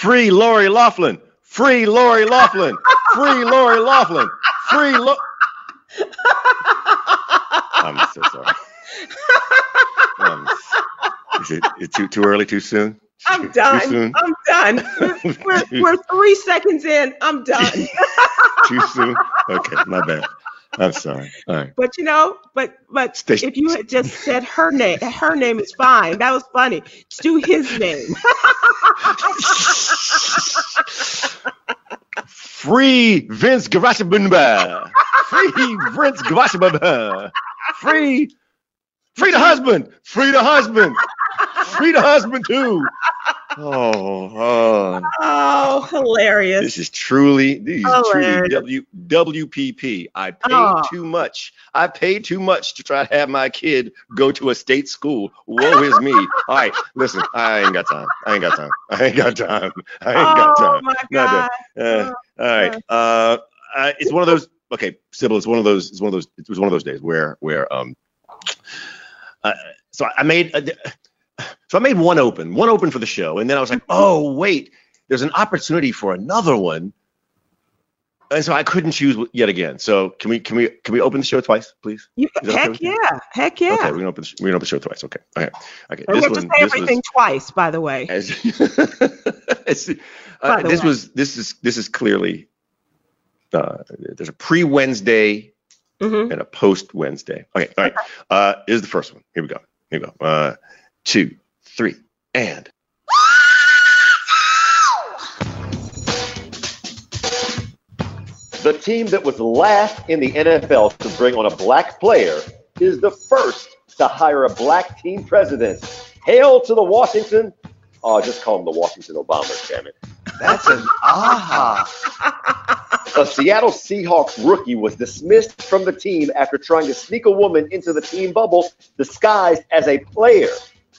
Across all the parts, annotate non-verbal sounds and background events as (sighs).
Free Lori Loughlin. Free Lori Loughlin. Free Lori Loughlin. Free Lo. I'm so sorry. Um, is it, it too too early? Too soon? I'm done. soon? I'm done. We're, we're (laughs) three seconds in. I'm done. (laughs) Too soon? Okay, my bad. I'm sorry. All right. But you know, but but Stay- if you had just said her name, her name is fine. That was funny. Just do his name. Free Vince Gavashabunba. Free Vince Gavashabunba. Free. Free the husband. Free the husband. Free the husband too. Oh, oh. Oh, hilarious. This is truly, this is truly w, WPP. I paid Oh. too much. I paid too much to try to have my kid go to a state school. Woe is me. All right, listen, I ain't got time. I ain't got time. I ain't got time. I ain't got oh time. my God. Uh, all right. Uh, uh, it's one of those. Okay, Sybil. It's one of those. It's one of those. It was one of those days where where um. Uh, so I made. A, so I made one open, one open for the show, and then I was like, oh wait, there's an opportunity for another one, and so I couldn't choose yet again. So can we can we can we open the show twice, please? You, okay heck you? yeah. Heck yeah. Okay, we're gonna open. The, open the show twice. Okay. Okay. Okay. we have to say this was- everything twice, by the way. (laughs) as, uh, By the this way. was this is this is clearly uh, there's a pre Wednesday hmm and a post Wednesday. Okay, all right. Uh, is the first one. Here we go. Here we go. Uh, two, three, and the team that was last in the NFL to bring on a black player is the first to hire a black team president. Hail to the Washington. Oh, just call them the Washington Obamas, damn it. That's an aha. A Seattle Seahawks rookie was dismissed from the team after trying to sneak a woman into the team bubble disguised as a player.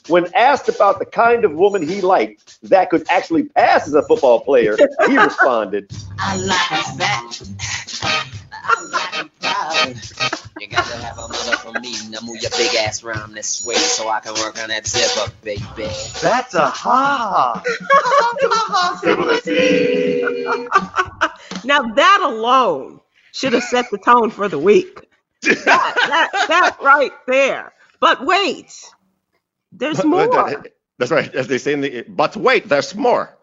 When asked about the kind of woman he liked that could actually pass as a football player, he responded, I like it fat. I like it proud. You gotta have a mother for me. Now move your big ass round this way so I can work on that zipper, baby. That's a ha. (laughs) Now that alone should have set the tone for the week. That, that, that right there. But wait, there's more. That's right. As they say in the, but wait, there's more.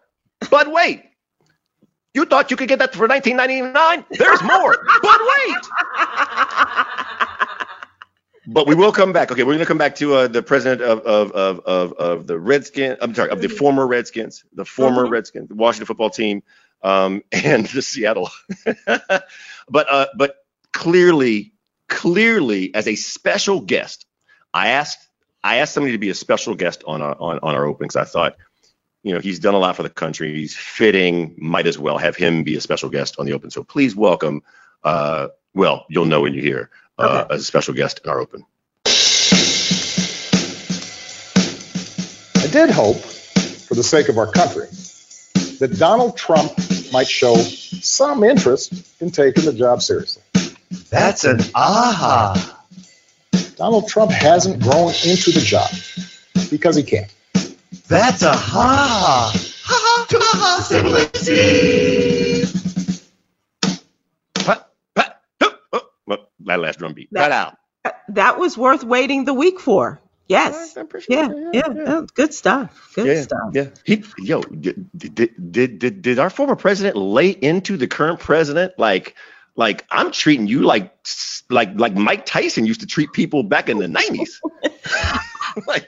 But wait. You thought you could get that for 1999? There's more. but wait. But we will come back. Okay, we're going to come back to uh, the president of, of, of, of, of the Redskins. I'm sorry, of the former Redskins, the former Mhm. Redskins, the Washington football team, um, (laughs) and the Seattle. (laughs) but uh, but clearly, clearly, as a special guest, I asked I asked somebody to be a special guest on our on, on our openings. I thought, you know, he's done a lot for the country. He's fitting. Might as well have him be a special guest on the open. So please welcome. Uh, well, you'll know when you hear uh, as a special guest in our open. I did hope, for the sake of our country, that Donald Trump might show some interest in taking the job seriously. That's an aha. Donald Trump hasn't grown into the job because he can't. That's a ha. Pat, pat, ha oh, well, that last drum beat. That- Pat out. That was worth waiting the week for. Yes. I Yeah. that. Yeah. yeah. Good stuff. Good yeah, stuff. Yeah. He, yo, did, did, did, did, did our former president lay into the current president? Like, like I'm treating you like, like, like Mike Tyson used to treat people back in the 90s. (laughs) like,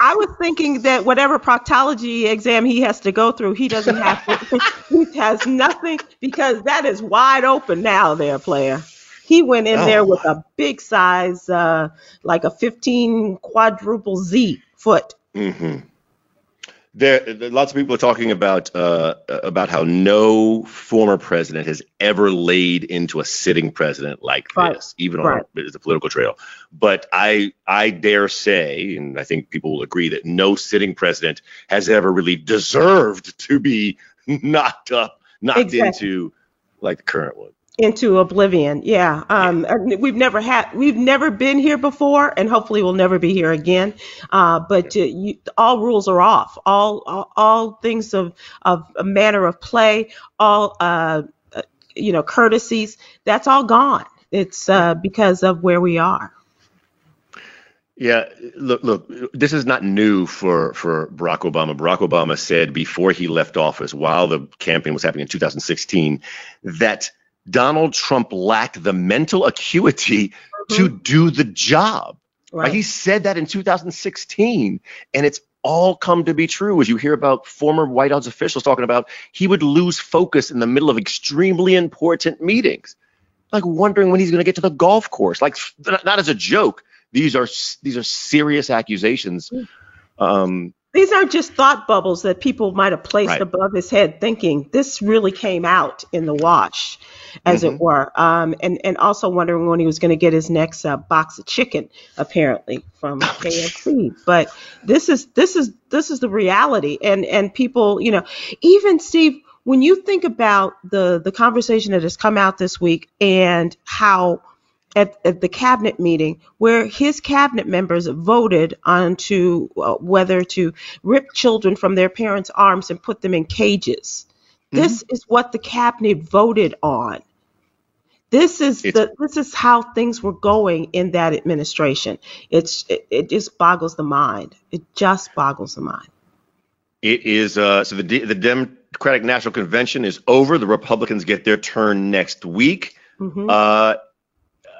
I was thinking that whatever proctology exam he has to go through, he doesn't have to. (laughs) he has nothing because that is wide open now, there, player. He went in Oh. there with a big size, uh, like a 15 quadruple Z foot. hmm There, there- lots of people are talking about uh, about how no former president has ever laid into a sitting president like Right. this, even Right. on the political trail. But I I dare say, and I think people will agree that no sitting president has ever really deserved to be (laughs) knocked up, knocked Exactly. into like the current one. Into oblivion. Yeah. Um, we've never had, we've never been here before, and hopefully we'll never be here again. Uh, but uh, you, all rules are off. All, all, all things of of a manner of play, all uh, uh, you know, courtesies. That's all gone. It's uh, because of where we are. Yeah, look, look, this is not new for for Barack Obama. Barack Obama said before he left office, while the campaign was happening in 2016, that Donald Trump lacked the mental acuity to do the job. Right. He said that in 2016, and it's all come to be true as you hear about former White House officials talking about he would lose focus in the middle of extremely important meetings, like wondering when he's going to get to the golf course. Like not, not as a joke. These are these are serious accusations. Um, these aren't just thought bubbles that people might have placed right. above his head, thinking this really came out in the wash, as mm-hmm. it were. Um, and and also wondering when he was going to get his next uh, box of chicken, apparently from (laughs) KFC. But this is this is this is the reality, and and people, you know, even Steve, when you think about the the conversation that has come out this week and how at, at, the cabinet meeting where his cabinet members voted on to uh, whether to rip children from their parents' arms and put them in cages. Mm-hmm. This is what the cabinet voted on. This is it's, the this is how things were going in that administration. It's it, it just boggles the mind. It just boggles the mind. It is uh, so the the Democratic National Convention is over. The Republicans get their turn next week. Mm-hmm. Uh,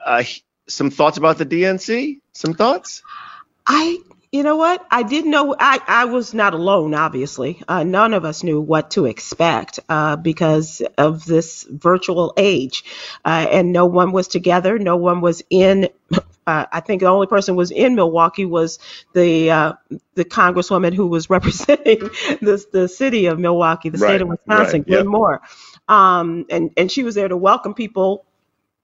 uh, some thoughts about the DNC? Some thoughts? I, you know what? I didn't know. I, I was not alone, obviously. Uh, none of us knew what to expect uh, because of this virtual age. Uh, and no one was together. No one was in. Uh, I think the only person was in Milwaukee was the uh, the congresswoman who was (laughs) representing the the city of Milwaukee, the right, state of Wisconsin, right, yep. Moore. Um, and and she was there to welcome people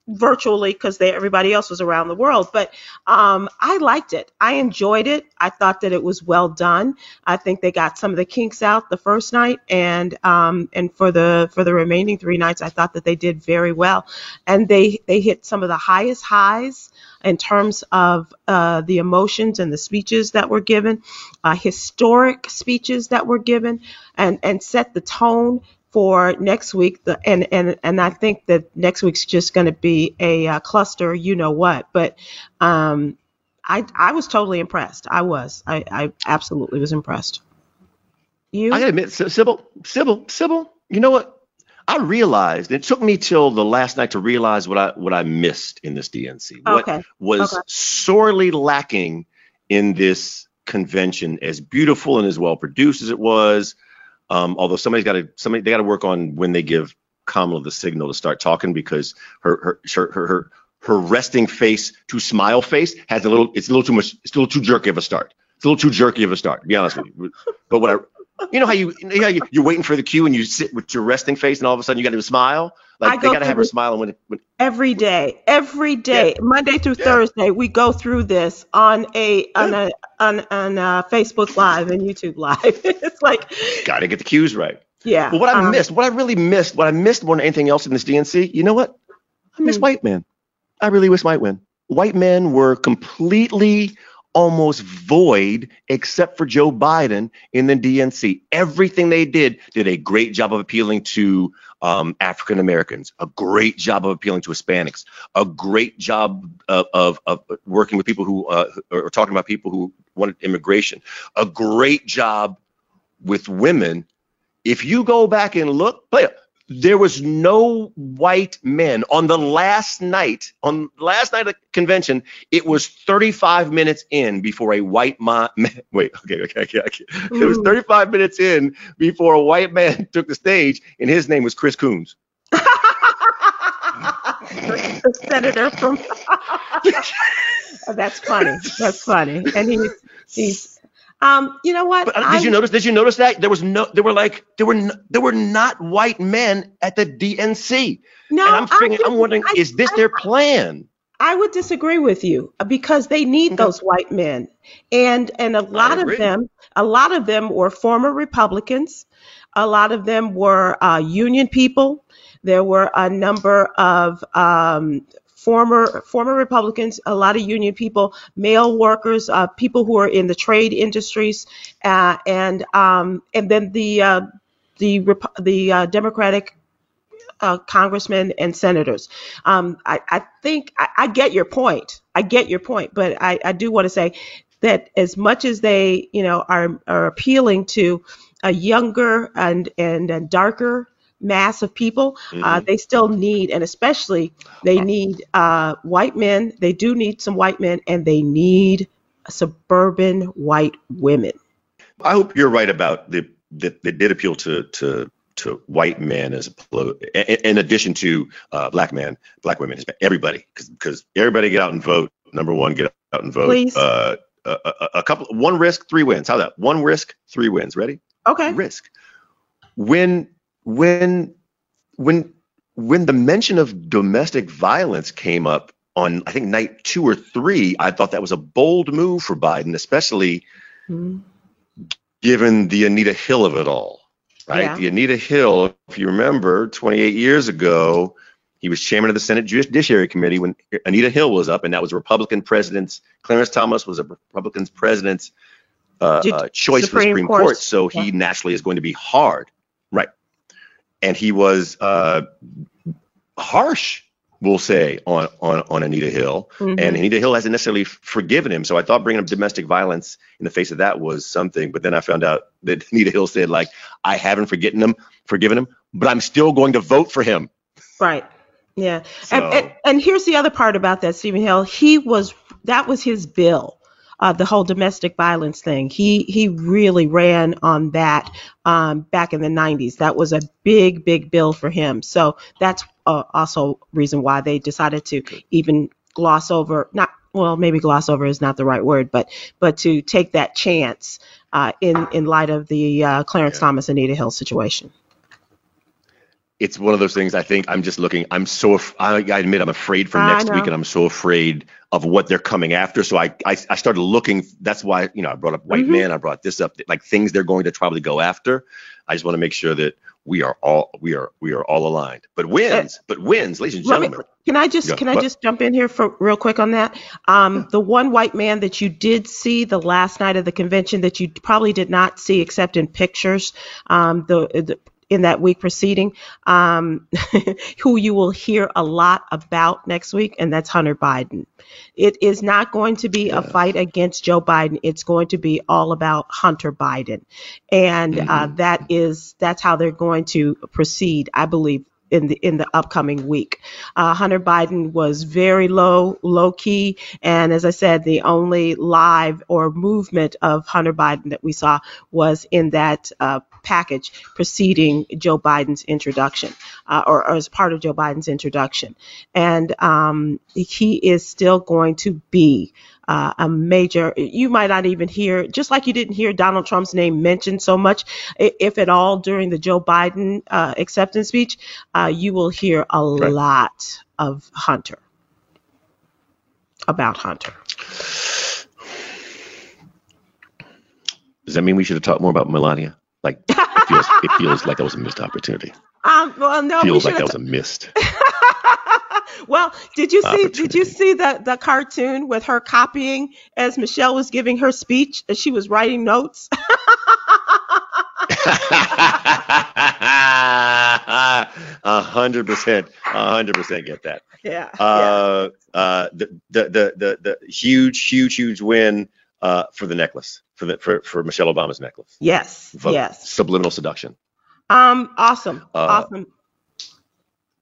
virtually because everybody else was around the world. But um, I liked it. I enjoyed it. I thought that it was well done. I think they got some of the kinks out the first night, and um, and for the for the remaining three nights, I thought that they did very well, and they they hit some of the highest highs in terms of uh, the emotions and the speeches that were given, uh, historic speeches that were given, and and set the tone for next week. The, and, and, and I think that next week's just going to be a uh, cluster, you know what. But um, I, I was totally impressed. I was. I, I absolutely was impressed. You? I gotta admit, Sybil, Sybil, Sybil, you know what? I realized it took me till the last night to realize what I what I missed in this DNC. Okay. What was okay. sorely lacking in this convention, as beautiful and as well produced as it was, um, although somebody's got to somebody they got to work on when they give Kamala the signal to start talking because her her her her her resting face to smile face has a little it's a little too much it's a little too jerky of a start. It's a little too jerky of a start, to be honest with you. But what I you know how you, you know how you, you're waiting for the cue and you sit with your resting face and all of a sudden you got to smile like they got to have her smiling when, when every day, every day, yeah. Monday through yeah. Thursday, we go through this on a on a on on uh, Facebook Live and YouTube Live. (laughs) it's like got to get the cues right. Yeah. But what I um, missed, what I really missed, what I missed more than anything else in this DNC, you know what? I miss hmm. white men. I really wish white men. White men were completely almost void except for Joe Biden in the DNC. Everything they did did a great job of appealing to um, African Americans, a great job of appealing to Hispanics, a great job of, of, of working with people who uh, are talking about people who wanted immigration, a great job with women. If you go back and look, play there was no white men. On the last night on last night of the convention it was 35 minutes in before a white man (laughs) wait okay okay okay, okay. it was 35 minutes in before a white man (laughs) took the stage and his name was chris coons. The senator from oh, (laughs) that's funny. That's funny. And he's he's um, you know what? But, uh, did I, you notice? Did you notice that there was no? There were like there were no, there were not white men at the DNC. No, and I'm thinking, I'm wondering, I, is this I, their plan? I would disagree with you uh, because they need those white men, and and a lot of them, a lot of them were former Republicans. A lot of them were uh, union people. There were a number of um, former former Republicans, a lot of union people, male workers, uh, people who are in the trade industries, uh, and um, and then the uh, the the uh, Democratic uh, congressmen and senators. Um, I, I think I, I get your point. I get your point, but I, I do want to say that as much as they, you know, are are appealing to a younger and and a darker mass of people, uh, Mhm. they still need, and especially they need uh, white men. They do need some white men, and they need suburban white women. I hope you're right about the that they did appeal to to to white men as a in in addition to uh, black men, black women, everybody, because everybody get out and vote. Number one, get out and vote. Please. Uh, a, a, a couple, one risk, three wins. How that? One risk, three wins. Ready? Okay. risk. When when when when the mention of domestic violence came up on I think night two or three, I thought that was a bold move for Biden, especially Mhm. given the Anita Hill of it all. Right? Yeah. The Anita Hill, if you remember, 28 years ago, he was chairman of the Senate Judiciary Committee when Anita Hill was up, and that was a Republican president's. Clarence Thomas was a Republican president's uh, uh, choice for the Supreme Supreme Court. Court. So he Yeah. naturally is going to be hard? And he was uh, harsh, we'll say, on on on Anita Hill. Mhm. And Anita Hill hasn't necessarily forgiven him. So I thought bringing up domestic violence in the face of that was something. But then I found out that (laughs) Anita Hill said, like, I haven't forgotten him, forgiven him, but I'm still going to vote for him. Right. Yeah. So- And, and and here's the other part about that, Stephen Hill. He was that was his bill, uh, the whole domestic violence thing. He he really ran on that um, back in the 90s. That was a big big bill for him. So that's uh, also reason why they decided to even gloss over not well maybe gloss over is not the right word but but to take that chance uh, in in light of the uh, Clarence Yeah. Thomas Anita Hill situation. It's one of those things. I think I'm just looking. I'm so. I, I admit I'm afraid for next week, and I'm so afraid of what they're coming after. So I, I, I started looking. That's why you know I brought up white Mhm. man. I brought this up. Like things they're going to probably go after. I just want to make sure that we are all we are we are all aligned. But wins, but wins, ladies and Let me- gentlemen. Can I just Yeah, can I just jump in here for real quick on that? Um, the one white man that you did see the last night of the convention that you probably did not see except in pictures, um, the, the in that week preceding, um, (laughs) who you will hear a lot about next week, and that's Hunter Biden. It is not going to be a fight against Joe Biden. It's going to be all about Hunter Biden, and uh, Mhm. that is that's how they're going to proceed, I believe, in the in the upcoming week. Uh, Hunter Biden was very low, low key, and as I said, the only live or movement of Hunter Biden that we saw was in that uh, package preceding Joe Biden's introduction, uh, or, or as part of Joe Biden's introduction, and um, he is still going to be. Uh, a major, you might not even hear, just like you didn't hear Donald Trump's name mentioned so much, if at all, during the Joe Biden uh, acceptance speech, uh, you will hear a Right. lot of Hunter, about Hunter. Does that mean we should have talked more about Melania? Like it feels, it feels like that was a missed opportunity. (laughs) Um, well, no, feels like that was a missed. (laughs) (laughs) well, did you see? Did you see the the cartoon with her copying as Michelle was giving her speech? As she was writing notes. (laughs) (laughs) A hundred percent, a hundred percent get that. yeah. yeah. Uh, uh, the, the the the the huge, huge, huge win uh, for the necklace for the for, for Michelle Obama's necklace. Yes. Vote. Yes. Subliminal seduction. Um, awesome, Uh, awesome.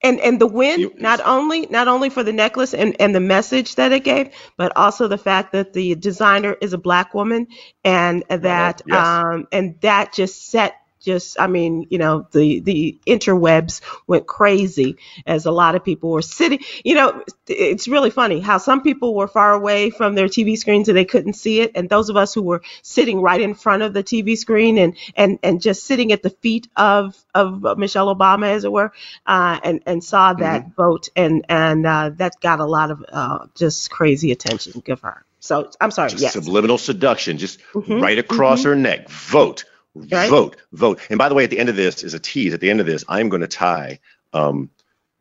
And and the win You- not only not only for the necklace and and the message that it gave, but also the fact that the designer is a black woman, and that yes. um and that just set just I mean you know the the interwebs went crazy as a lot of people were sitting. You know, it's really funny how some people were far away from their TV screens and they couldn't see it, and those of us who were sitting right in front of the TV screen and and and just sitting at the feet of of Michelle Obama, as it were, uh, and and saw that vote, and and uh, that got a lot of uh, just crazy attention. Give her. So I'm sorry. Just yes. subliminal seduction, just Mhm, right across her neck. Vote, Right. Vote, vote. And by the way, at the end of this is a tease. At the end of this, I'm going to tie um,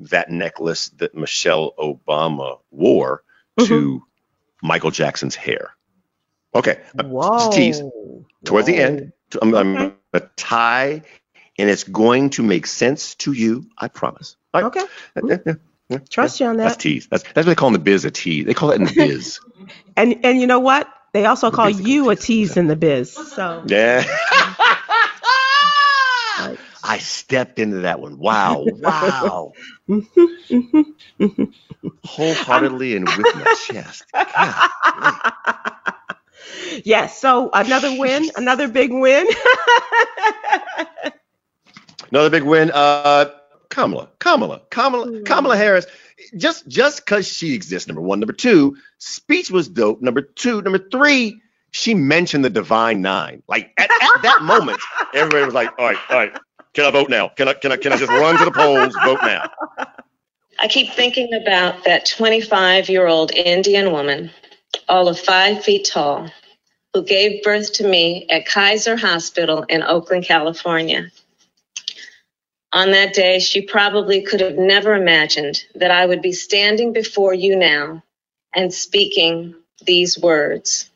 that necklace that Michelle Obama wore Mm-hmm. to Michael Jackson's hair. Okay, Whoa. tease. towards the end, I'm, I'm Okay. a tie, and it's going to make sense to you. I promise. Right. Okay. Yeah, yeah, yeah. Trust you on that. That's tease. That's that's what they call in the biz a tease. They call that in the biz. (laughs) And and you know what? They also call you a tease in the biz. So yeah. I stepped into that one. Wow. Wow. (laughs) Wholeheartedly and with my chest. God. yes. So another win, another big win. (laughs) Another big win. Uh, Kamala, Kamala, Kamala. Kamala Harris. Just just because she exists. Number one. Number two. Speech was dope. Number two. Number three. She mentioned the Divine Nine. Like at, at that (laughs) moment, everybody was like, "All right, all right. Can I vote now? Can I can I can I just run to the polls? Vote now." I keep thinking about that 25 year old Indian woman, all of five feet tall, who gave birth to me at Kaiser Hospital in Oakland, California. On that day, she probably could have never imagined that I would be standing before you now and speaking these words.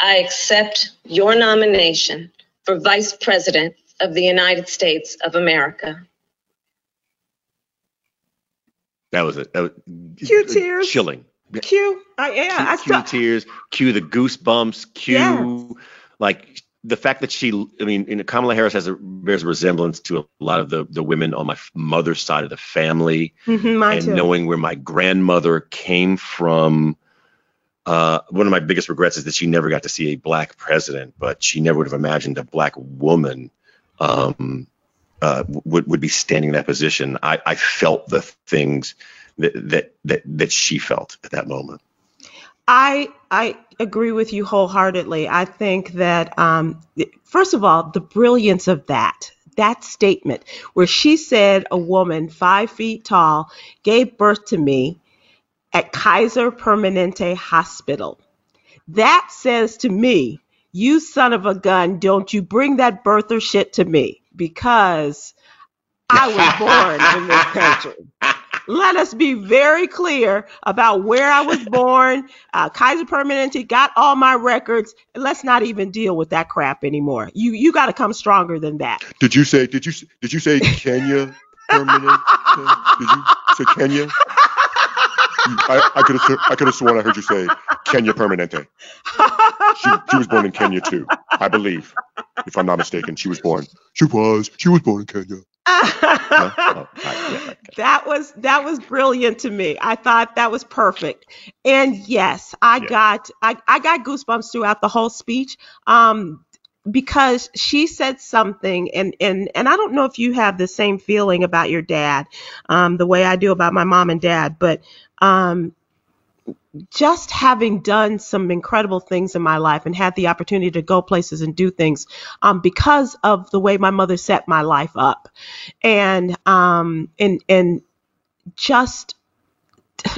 I accept your nomination for Vice President of the United States of America. That was it. That was Cue tears. Chilling. Q. I yeah. I cue, cue the still, tears, cue the goosebumps, cue Yes. like the fact that she, I mean, you know, Kamala Harris has a bears a resemblance to a lot of the the women on my mother's side of the family, Mhm, and too. knowing where my grandmother came from. Uh, one of my biggest regrets is that she never got to see a black president, but she never would have imagined a black woman um, uh, would would be standing in that position. I, I felt the things that that that that she felt at that moment. I I agree with you wholeheartedly. I think that um, first of all, the brilliance of that that statement where she said a woman five feet tall gave birth to me at Kaiser Permanente Hospital. That says to me, you son of a gun, don't you bring that birther shit to me because I was born in this country (laughs) let us be very clear about where I was born. Uh, Kaiser Permanente got all my records. Let's not even deal with that crap anymore. You you got to come stronger than that. Did you say? Did you did you say Kenya Permanente? Did you say Kenya? I, I could have I could have sworn I heard you say Kenya Permanente. (laughs) She, she was born in Kenya too, I believe, if I'm not mistaken. She was born. She was. She was born in Kenya. Oh, all right, (laughs) yeah, okay. that was that was brilliant to me. I thought that was perfect. And yes, I Yeah. got I, I got goosebumps throughout the whole speech. Um because she said something and and and I don't know if you have the same feeling about your dad um the way I do about my mom and dad, but um just having done some incredible things in my life and had the opportunity to go places and do things um, because of the way my mother set my life up. And um, and and just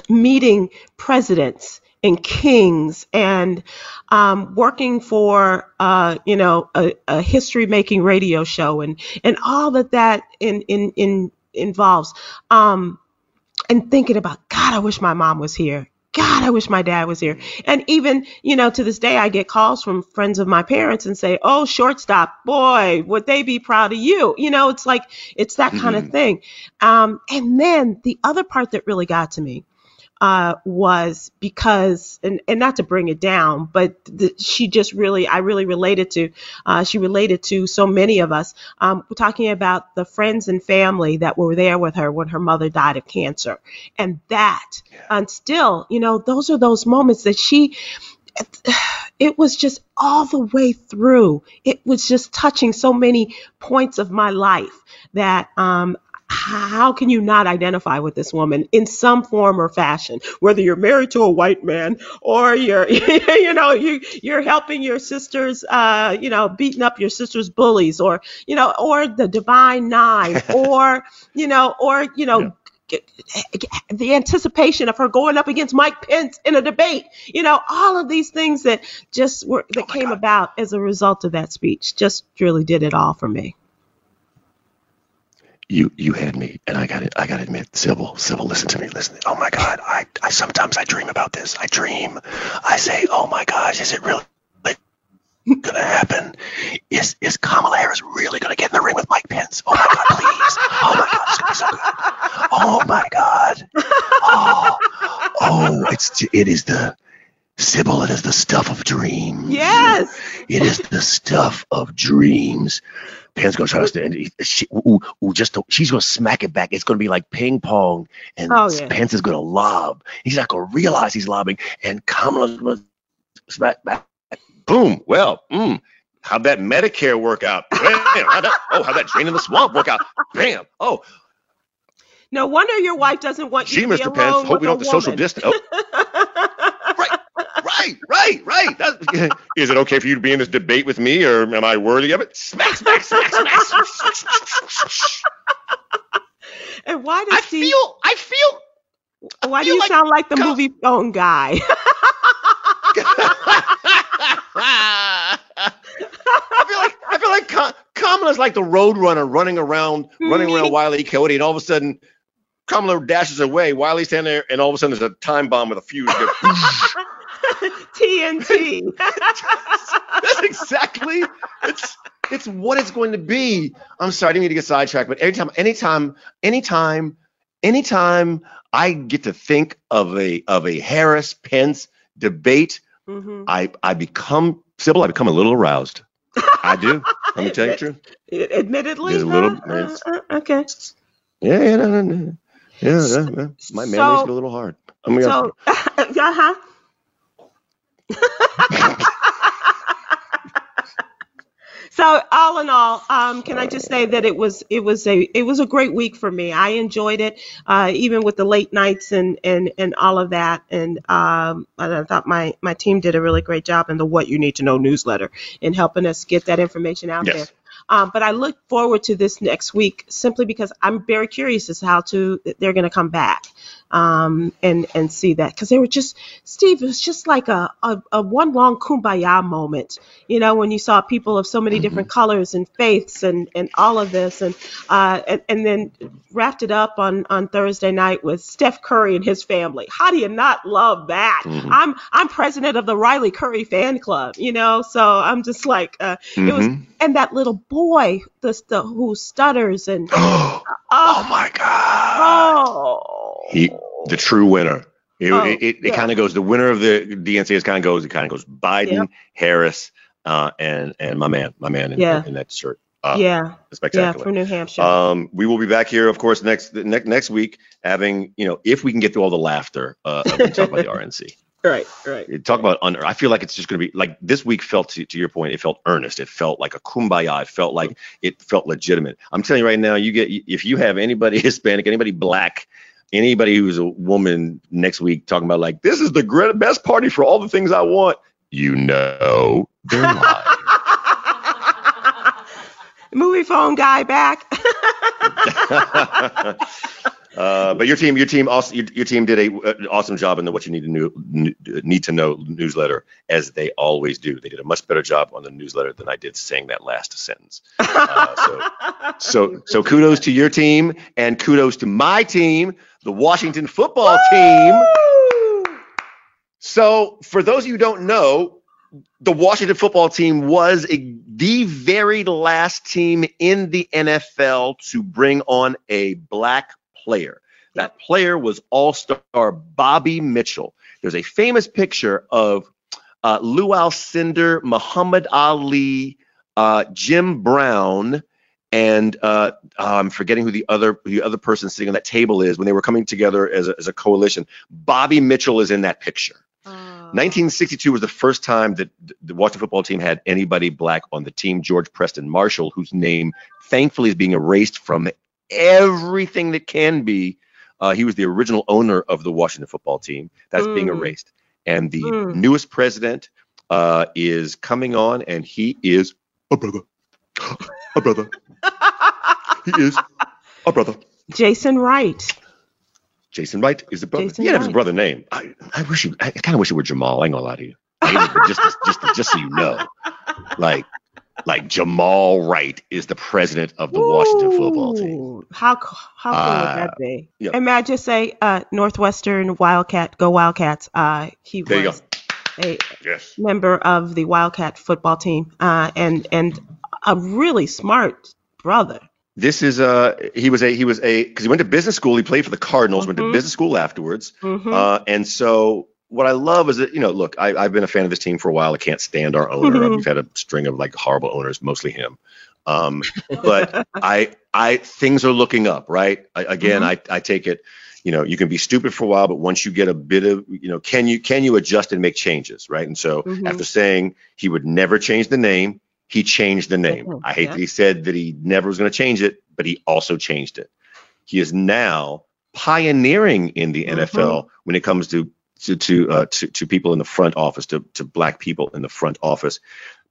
meeting presidents and kings and um, working for uh, you know a, a history making radio show and and all that that in in, in involves um, and thinking about God I wish my mom was here God, I wish my dad was here. And even, you know, to this day, I get calls from friends of my parents and say, oh, shortstop, boy, would they be proud of you? You know, it's like, it's that kind of thing. Um, and then the other part that really got to me uh, was because, and, and not to bring it down, but the, she just really, I really related to, uh, she related to so many of us. Um, we're talking about the friends and family that were there with her when her mother died of cancer. And that, and still, you know, those are those moments that she, it was just all the way through. It was just touching so many points of my life that um, how can you not identify with this woman in some form or fashion whether you're married to a white man or you're (laughs) you know you you're helping your sisters uh you know beating up your sister's bullies or you know or the divine nine (laughs) or you know or you know Yeah. the anticipation of her going up against Mike Pence in a debate. You know, all of these things that just were that Oh came God. about as a result of that speech just really did it all for me. You you had me, and I got it. I got to admit, Sybil, Sybil, listen to me, listen. Oh my God, I, I sometimes I dream about this. I dream. I say, oh my gosh, is it really gonna happen? Is is Kamala Harris really gonna get in the ring with Mike Pence? Oh my God, please. Oh my God, it's gonna be so good. Oh my God. Oh, oh, it's it is the Sybil. It is the stuff of dreams. Yes. It is the stuff of dreams. Pam's gonna try to stand. She, ooh, ooh, just to- she's gonna smack it back. It's gonna be like ping pong, and Oh, yeah. Pence is gonna lob. He's not gonna realize he's lobbing, and Kamala's gonna smack back. Boom. Well, mm, how'd that Medicare work out? Bam. How'd that, oh, how'd that drain in the swamp work out? Bam. Oh, No wonder your wife doesn't want gee, you to be Mr. Pence. Hope we don't have to social distance. Oh, (laughs) right, right, right. That's, is it okay for you to be in this debate with me, or am I worthy of it? Smack, smack, smack, smack. and why does I Steve? feel, I feel. why do you like sound like the Ka- movie phone guy? I feel like I feel like Ka- Kamala's like the road runner running around, running around Wiley Coyote, and all of a sudden Kamala dashes away. Wiley's standing there, and all of a sudden there's a time bomb with a fuse. (laughs) TNT. That's exactly it's it's what it's going to be. I'm sorry, I didn't mean to get sidetracked, but anytime, anytime, anytime, anytime I get to think of a of a Harris Pence debate, Mhm. I I become Sybil, I become a little aroused. I do. Let me tell you the truth. (laughs) Admittedly, There's a little- Uh, uh, okay. Yeah, yeah, no, no, no. Yeah, yeah, yeah. my memory's So- a little hard. I mean, So, (laughs) uh-huh. (laughs) So all in all, um, can I just say that it was it was a it was a great week for me. I enjoyed it, uh, even with the late nights and and and all of that. And um, and I thought my my team did a really great job in the What You Need to Know newsletter in helping us get that information out Yes. there. Um, but I look forward to this next week simply because I'm very curious as to how to they're going to come back um, and and see that because they were just Steve. It was just like a, a a one long kumbaya moment, you know, when you saw people of so many different colors and faiths and and all of this, and uh, and, and then wrapped it up on on Thursday night with Steph Curry and his family. How do you not love that? Mhm. I'm I'm president of the Riley Curry fan club, you know, so I'm just like uh, it was, Mhm. and that little boy, the, the who stutters and oh (gasps) oh, my God. oh. He, the true winner. It, Oh, it, it, yeah. kind of goes. The winner of the DNC is kind of goes. It kind of goes Biden. Harris, uh, and and my man, my man in, Yeah. in that shirt. Uh, yeah, yeah, spectacular. for New Hampshire. Um, we will be back here, of course, next next next week, having you know, if we can get through all the laughter uh, of talk about the (laughs) RNC. right, right. Talk about un- I feel like it's just going to be like this week felt to, to your point. It felt earnest. It felt like a kumbaya. It felt like it felt legitimate. I'm telling you right now, you get if you have anybody (laughs) Hispanic, anybody black, anybody who's a woman next week talking about like this is the great, best party for all the things I want. You know they're lying. (laughs) Movie phone guy back. (laughs) Uh, but your team, your team also, your, your team did a uh, awesome job in the what you need to know, need to know newsletter, as they always do. They did a much better job on the newsletter than I did saying that last sentence. Uh, so, so, so kudos to your team and kudos to my team, the Washington football team. So, for those of you who don't know, the Washington football team was a, the very last team in the NFL to bring on a black player. That player was All Star Bobby Mitchell. There's a famous picture of uh, Lou Alcindor, Muhammad Ali, uh, Jim Brown, and uh, I'm forgetting who the other the other person sitting on that table is when they were coming together as a, as a coalition. Bobby Mitchell is in that picture. Uh, 1962 was the first time that the Washington football team had anybody black on the team. George Preston Marshall, whose name thankfully is being erased from everything that can be. Uh, he was the original owner of the Washington football team. That's being Mm. erased. And the Mm. newest president uh, is coming on, and he is a brother. A brother. He is a brother. Jason Wright. Jason Wright is a brother. Jason he had his brother name. I, I wish you. I kind of wish it were Jamal. I ain't gonna lie to you. It, just, just, just, just so you know, like, like Jamal Wright is the president of the Washington football team. How how cool Uh, would that be? yeah. And may I just say, uh, Northwestern Wildcat, go Wildcats. Uh, he There was a Yes. member of the Wildcat football team, uh, and and a really smart brother. This is uh he was a he was a because he went to business school. He played for the Cardinals. Went to Mhm. business school afterwards. Mhm. Uh, and so what I love is that, you know, look, I, I've been a fan of this team for a while. I can't stand our owner. We've had a string of like horrible owners, mostly him. Um, but (laughs) I, I, things are looking up, right? I, again, I, I take it, you know, you can be stupid for a while, but once you get a bit of, you know, can you, can you adjust and make changes, right? And so Mhm. after saying he would never change the name, he changed the name. Mhm, I hate yeah. that he said that he never was going to change it, but he also changed it. He is now pioneering in the Mhm. NFL when it comes to to to, uh, to to people in the front office, to to black people in the front office,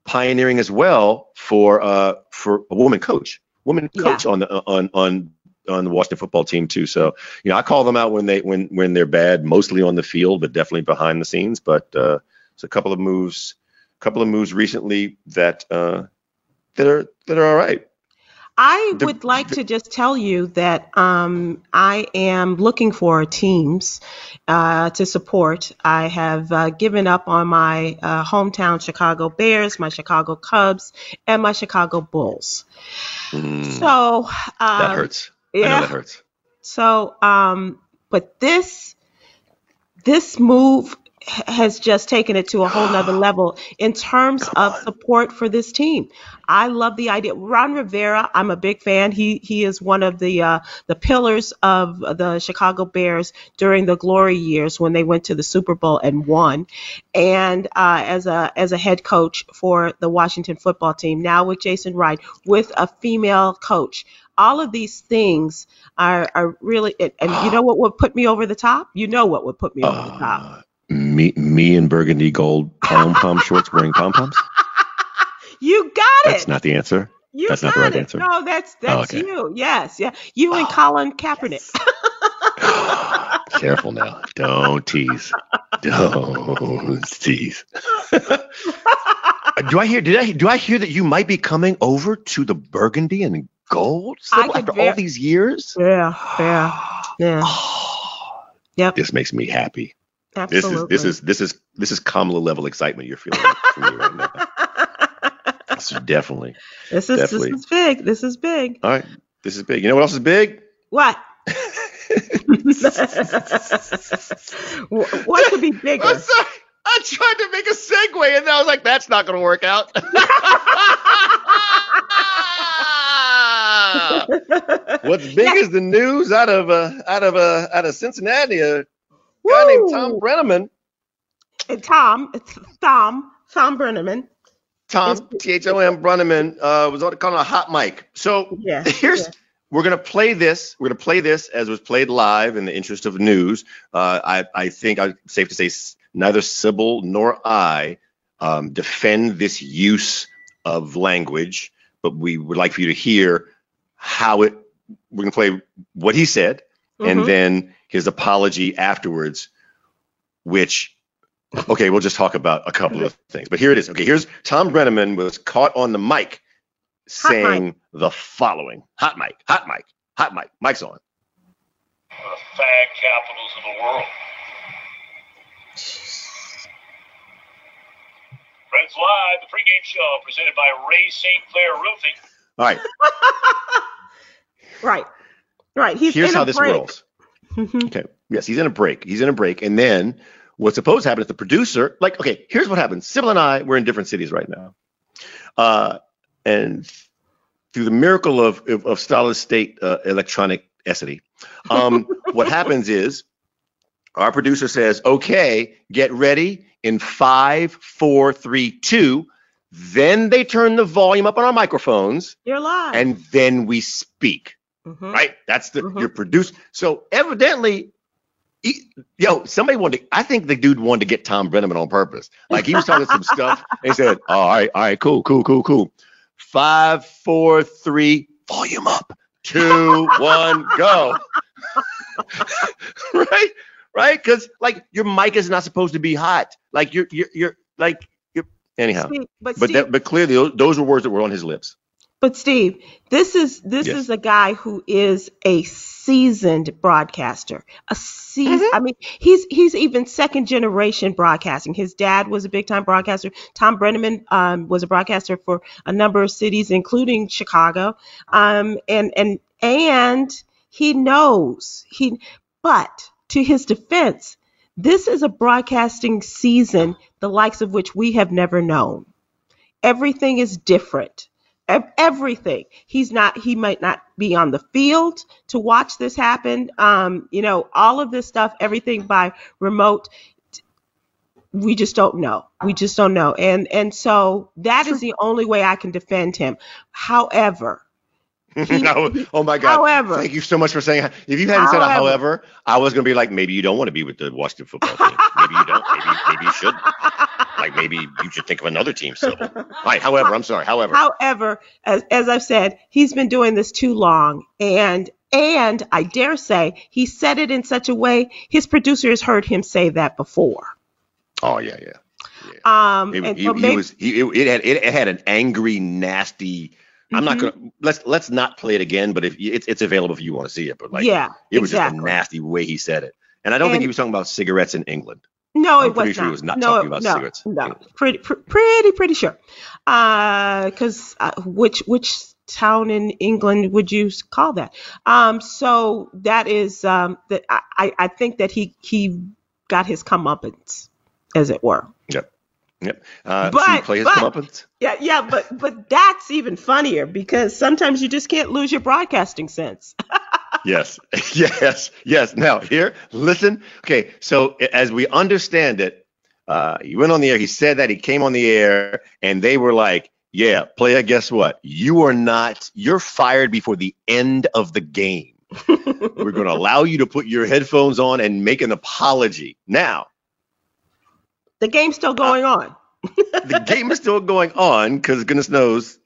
pioneering as well for uh for a woman coach, woman Yeah. coach on the on on on the Washington football team too. So you know, I call them out when they when when they're bad, mostly on the field, but definitely behind the scenes. But uh, it's a couple of moves, couple of moves recently that uh that are that are all right. I The- would like to just tell you that um, I am looking for teams uh, to support. I have uh, given up on my uh, hometown Chicago Bears, my Chicago Cubs, and my Chicago Bulls. Mm, So that um, hurts. I Yeah. that hurts. So, um, but this this move has just taken it to a whole nother (sighs) level in terms Come of on. support for this team. I love the idea. Ron Rivera, I'm a big fan. He he is one of the uh, the pillars of the Chicago Bears during the glory years when they went to the Super Bowl and won, and uh, as a as a head coach for the Washington football team. Now with Jason Wright, with a female coach. All of these things are, are really, and and you (sighs) know what would put me over the top? You know what would put me over the top? Me, me in burgundy gold pom pom (laughs) shorts wearing pom poms. You got That's it. That's not the answer. you that's got not the right it. answer. No, that's oh, that's okay. you. Yes, yeah. You and oh, Colin Kaepernick. (gasps) Careful now. Don't tease. Don't tease. do I hear? Did I? Do I hear that you might be coming over to the burgundy and gold after ver- all these years? Yeah, yeah, yeah. Oh, (gasps) Yep, this makes me happy. Absolutely. This is this is this is this is Kamala level excitement you're feeling right now. (laughs) This is definitely. this is definitely. this is big. This is big. All right. This is big. You know what else is big? What? (laughs) What could be bigger? I'm sorry. I tried to make a segue and I was like, that's not going to work out. (laughs) What's big is the news out of uh, out of uh, out of Cincinnati. A guy named Tom Woo! Brennaman. And Tom, it's Tom, Tom Brennaman. Tom T H O M Brennaman uh, was on called a hot mic. So Yeah, (laughs) here's yeah. we're gonna play this. We're gonna play this as was played live in the interest of news. Uh, I I think I'm safe to say neither Sybil nor I um, defend this use of language, but we would like for you to hear how it. We're gonna play what he said and Mhm. then his apology afterwards, which okay, we'll just talk about a couple of things. But here it is. Okay, here's Tom Brennaman was caught on the mic Hot saying the following. Hot mic, hot mic, hot mic. Mic's on. the fag capitals of the world. Reds Live, the pregame show presented by Ray St. Clair Roofing. All right, (laughs) right, right. He's here's in how this break. rolls. Mhm. Okay. Yes, he's in a break. He's in a break. And then what's supposed to happen is the producer, like, okay, here's what happens. Sybil and I, we're in different cities right now. Uh, and through the miracle of, of, of solid state uh, electronic essity, um, (laughs) what happens is our producer says, okay, get ready in five, four, three, two. Then they turn the volume up on our microphones You're live. and then we speak Mhm. right? That's the Mhm. your produce. So evidently, he, yo, somebody wanted. To, I think the dude wanted to get Tom Brennaman on purpose. Like he was talking some (laughs) stuff. And he said, oh, "All right, all right, cool, cool, cool, cool. Five, four, three, volume up. Two, (laughs) one, go." (laughs) right? Right? Because like your mic is not supposed to be hot. Like you're you're you're like you're anyhow. Steve, but But Steve, that, but clearly those, those were words that were on his lips. But Steve, this is this Yes. is a guy who is a seasoned broadcaster. A season Mm-hmm. I mean, he's he's even second generation broadcasting. His dad was a big time broadcaster. Tom Brennaman um, was a broadcaster for a number of cities, including Chicago. Um, and and and he knows he. But to his defense, this is a broadcasting season the likes of which we have never known. Everything is different ev- everything. He's not, he might not be on the field to watch this happen. Um, you know, all of this stuff, everything by remote. We just don't know. We just don't know. And and so that is the only way I can defend him. However, (laughs) He- No, oh my God. However- Thank you so much for saying if you hadn't said a However- however, I was gonna be like, maybe you don't want to be with the Washington football team. Maybe you don't. Maybe maybe you should. (laughs) Like maybe you should think of another team. So all right, however, I'm sorry. However. However, as, as I've said, he's been doing this too long, and and I dare say he said it in such a way his producer has heard him say that before. Oh yeah, yeah. Um, It, and he, so he was he, it, it had it, had an angry, nasty. I'm not Mhm. gonna let's let's not play it again. But if it's it's available if you want to see it. But like yeah, it was just a nasty way he said it. And I don't think he was talking about cigarettes in England. No, I'm it was pretty sure not. he was not no, talking it- about no. No, pretty, pr- pretty, pretty sure. Because uh, which which town in England would you call that? Um, so that is um, that I, I think that he he got his comeuppance, as it were. Yep. Yep. Uh, But- should we play his but- comeuppance? Yeah, yeah, but but that's even funnier because sometimes you just can't lose your broadcasting sense. (laughs) yes, (laughs) yes, yes. Now here, listen. Okay, so as we understand it, uh, he went on the air. He said that he came on the air, and they were like, "Yeah, player, guess what? You are not. You're fired before the end of the game. (laughs) We're going to allow you to put your headphones on and make an apology." Now, the game's still going on. (laughs) the game is still going on because goodness knows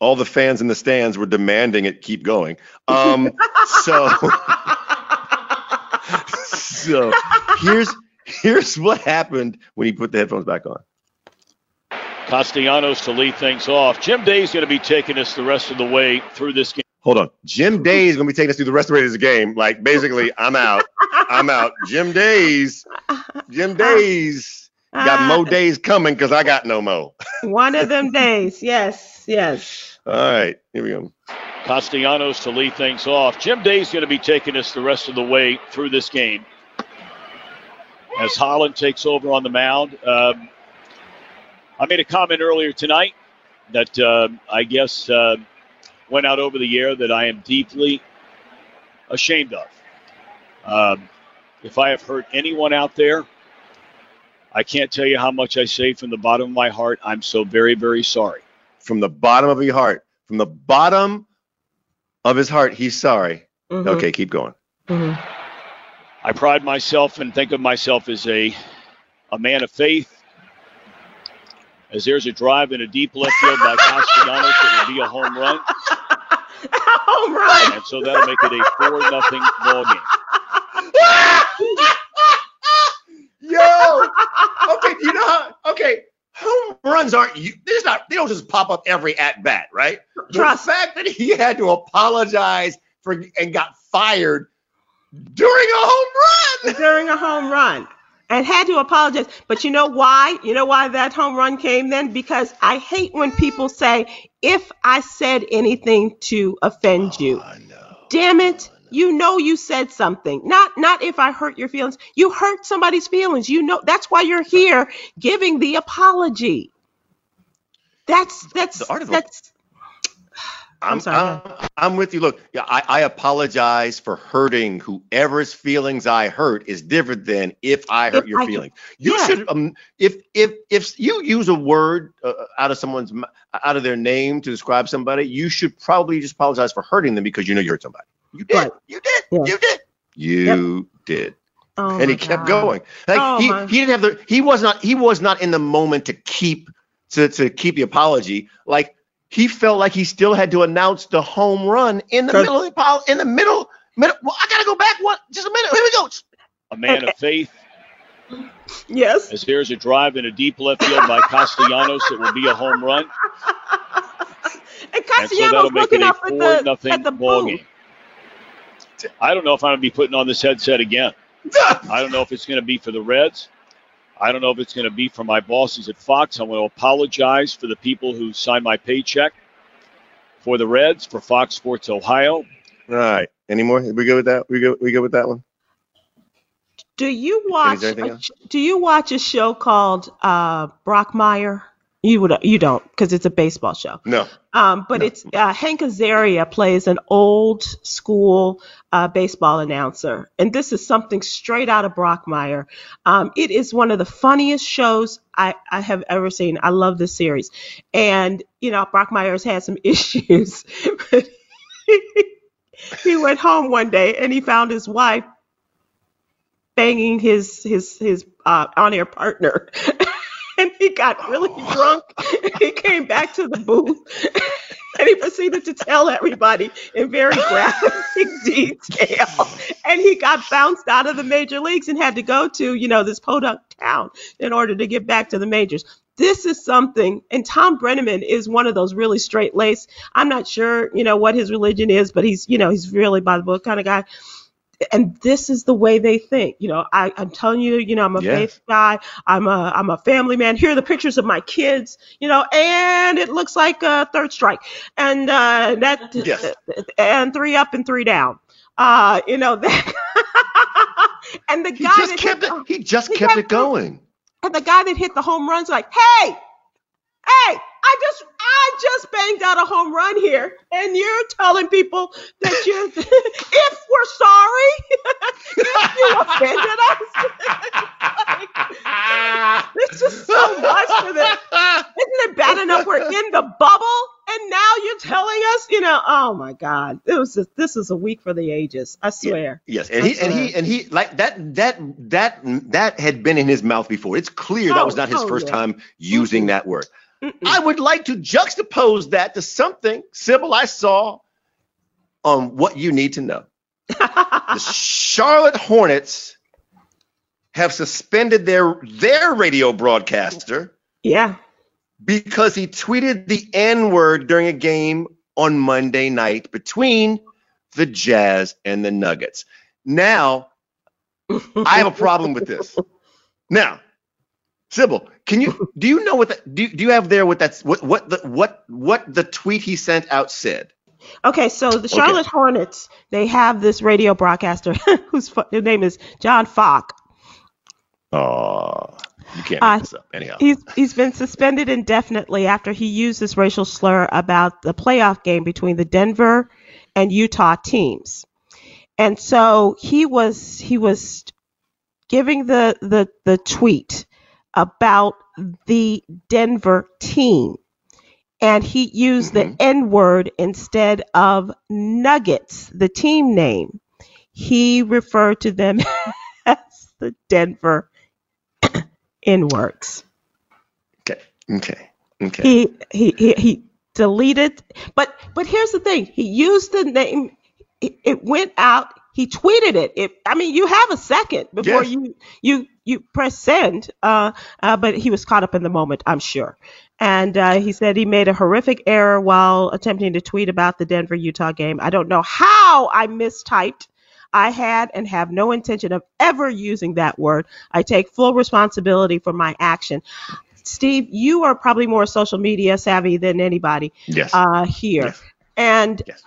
all the fans in the stands were demanding it keep going. Um, so, (laughs) so here's here's what happened when he put the headphones back on. Castellanos to lead things off. Jim Day's going to be taking us the rest of the way through this game. Hold on, Jim Day is going to be taking us through the rest of the way of this game. Like basically, I'm out. I'm out. Jim Days, Jim (laughs) Days got Ah, Mo Days coming because I got no Mo. (laughs) One of them days. Yes, yes. All right, here we go. Castellanos to lead things off. Jim Day's going to be taking us the rest of the way through this game. As Holland takes over on the mound, um, I made a comment earlier tonight that uh, I guess uh, went out over the air that I am deeply ashamed of. Um, if I have hurt anyone out there, I can't tell you how much I say from the bottom of my heart. I'm so very, very sorry. From the bottom of your heart, from the bottom of his heart, he's sorry. Mhm, Okay, keep going. mhm. I pride myself and think of myself as a a man of faith. As there's a drive in a deep left field by Castellanos, (laughs) it will be a home run, (laughs) Home run. and so that'll make it a four nothing ball game. (laughs) Okay, you know how? Okay, home runs aren't you? There's not. They don't just pop up every at bat, right? Trust. The fact that he had to apologize for and got fired during a home run. during a home run and had to apologize. But you know why? You know why that home run came then? Because I hate when people say, if I said anything to offend oh, you. I know. Damn it. You know you said something. Not not if I hurt your feelings. You hurt somebody's feelings. You know that's why you're here giving the apology. That's that's The art of that's (sighs) I'm, I'm sorry, I'm, I'm with you. Look, yeah, I, I apologize for hurting whoever's feelings I hurt is different than if I hurt If your I- feelings. You yeah. should, um, if if if you use a word uh, out of someone's out of their name to describe somebody, you should probably just apologize for hurting them because you know you hurt somebody. You did. Right. You did. Yeah. You did. You did. oh and he my kept God. going. Like Oh, he, my- he didn't have the he was not he was not in the moment to keep to to keep the apology. Like he felt like he still had to announce the home run in the middle of the pile in the middle minute. Well, I gotta go back one. Just a minute. Here we go. A man of faith. Yes. As there's a drive in a deep left field by Castellanos, it will be a home run. (laughs) And And so Castellanos looking up at the at the ball booth. game. I don't know if I'm gonna be putting on this headset again. (laughs) I don't know if it's going to be for the Reds. I don't know if it's going to be for my bosses at Fox. I want to apologize for the people who signed my paycheck for the Reds, for Fox Sports Ohio. All right. Any more? We go with that? We go. We go with that one. Do you watch? a do you watch a show called uh, Brockmire? You would you don't because it's a baseball show. No. Um, but No. it's uh, Hank Azaria plays an old school uh, baseball announcer, and this is something straight out of Brockmire. Um, it is one of the funniest shows I, I have ever seen. I love this series, and you know Brockmire's had some (laughs) issues. he went home one day and he found his wife banging his his his uh, on-air partner. (laughs) and he got really (laughs) drunk. he came back to the booth and he proceeded to tell everybody in very graphic (laughs) detail. And he got bounced out of the major leagues and had to go to, you know, this podunk town in order to get back to the majors. This is something, and Thom Brennaman is one of those really straight laced. I'm not sure, you know, what his religion is, but he's, you know, he's really by the book kind of guy and this is the way they think. You know, I, I'm telling you, you know, I'm a Yes. faith guy. I'm a I'm a family man. Here are the pictures of my kids. You know, and it looks like a third strike, and uh, that Yes. and three up and three down. Uh, you know (laughs) that. and the He guy just kept hit, it. He just he kept kept it going. and the guy that hit the home runs like, hey, hey, I just I just banged out a home run here, and you're telling people that you (laughs) if we're sorry, if (laughs) you offended us. (laughs) There's just so much to this. Isn't it bad enough we're in the bubble, and now you're telling us, you know, oh my God, it was just, this is a week for the ages. I swear. Yes, and he and he and he like that that that that had been in his mouth before. It's clear that Oh, was not his oh, first yeah. time mm-hmm. using that word. Mm-mm. I would like to juxtapose that to something, Sybil, I saw on what you need to know. (laughs) The Charlotte Hornets have suspended their their radio broadcaster yeah. because he tweeted the N word during a game on Monday night between the Jazz and the Nuggets. Now, I have a problem with this. (laughs) Now, Sybil, can you (laughs) do you know what the, do, do you have there what that's what what the what what the tweet he sent out said? Okay, so the Charlotte Hornets, they have this radio broadcaster (laughs) whose his name is John Focke. Oh, you can't make Uh, this up. Anyhow, He's he's been suspended indefinitely after he used this racial slur about the playoff game between the Denver and Utah teams. And so he was he was giving the the the tweet about the Denver team. And he used Mhm. the N word instead of Nuggets, the team name. He referred to them (laughs) as the Denver (clears throat) N words okay, okay, okay. he he he, he deleted but but here's the thing he used the name it went out he tweeted it it i mean you have a second before Yes. you you you press send uh, uh but he was caught up in the moment i'm sure and uh, he said he made a horrific error while attempting to tweet about the denver utah game i don't know how i mistyped I had and have no intention of ever using that word. I take full responsibility for my action. Steve, you are probably more social media savvy than anybody yes, uh, here. Yes. And Yes.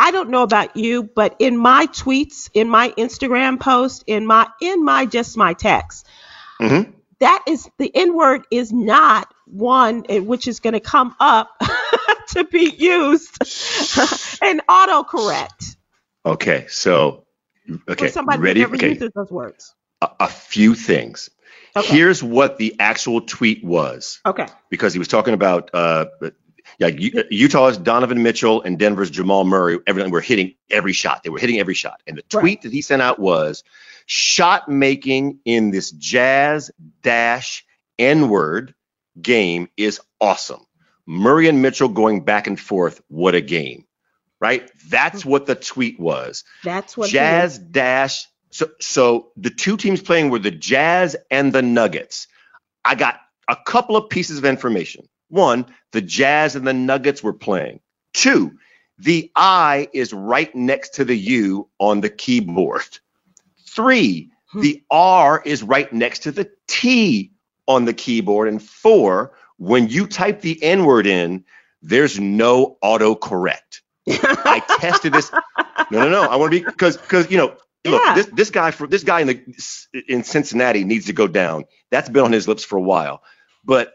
I don't know about you, but in my tweets, in my Instagram post, in my in my just my text, Mhm. that is the N word is not one which is going to come up (laughs) to be used (laughs) and autocorrect okay. So, okay, for somebody ready? never Okay, uses those words. a, a few things. Okay. Here's what the actual tweet was. Okay. because he was talking about uh, yeah, uh, Utah's Donovan Mitchell and Denver's Jamal Murray. Everyone were hitting every shot. They were hitting every shot. And the tweet Right. that he sent out was shot making in this Jazz dash N word game is awesome. Murray and Mitchell going back and forth. What a game. right? That's what the tweet was. That's what. Jazz dash. So so the two teams playing were the Jazz and the Nuggets. I got a couple of pieces of information. One, the Jazz and the Nuggets were playing. Two, the I is right next to the U on the keyboard. Three, Hmm. the R is right next to the T on the keyboard. And four, when you type the N word in, there's no autocorrect. I (laughs) tested this. No, no, no. I want to be because because you know, look, Yeah. this this guy for this guy in the in Cincinnati needs to go down. That's been on his lips for a while. But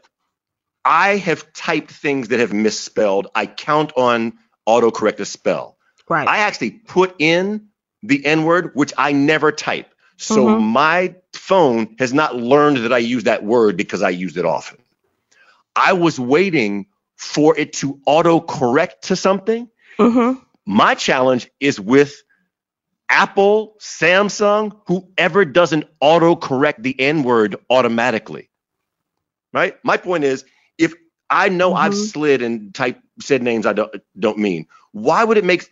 I have typed things that have misspelled. I count on autocorrect to spell. right. I actually put in the N word, which I never type. So Mhm. my phone has not learned that I use that word because I used it often. I was waiting for it to autocorrect to something. mm-hmm. My challenge is with Apple, Samsung, whoever doesn't autocorrect the N word automatically. Right? My point is if I know I've Mhm. slid and typed said names I don't don't mean, why would it make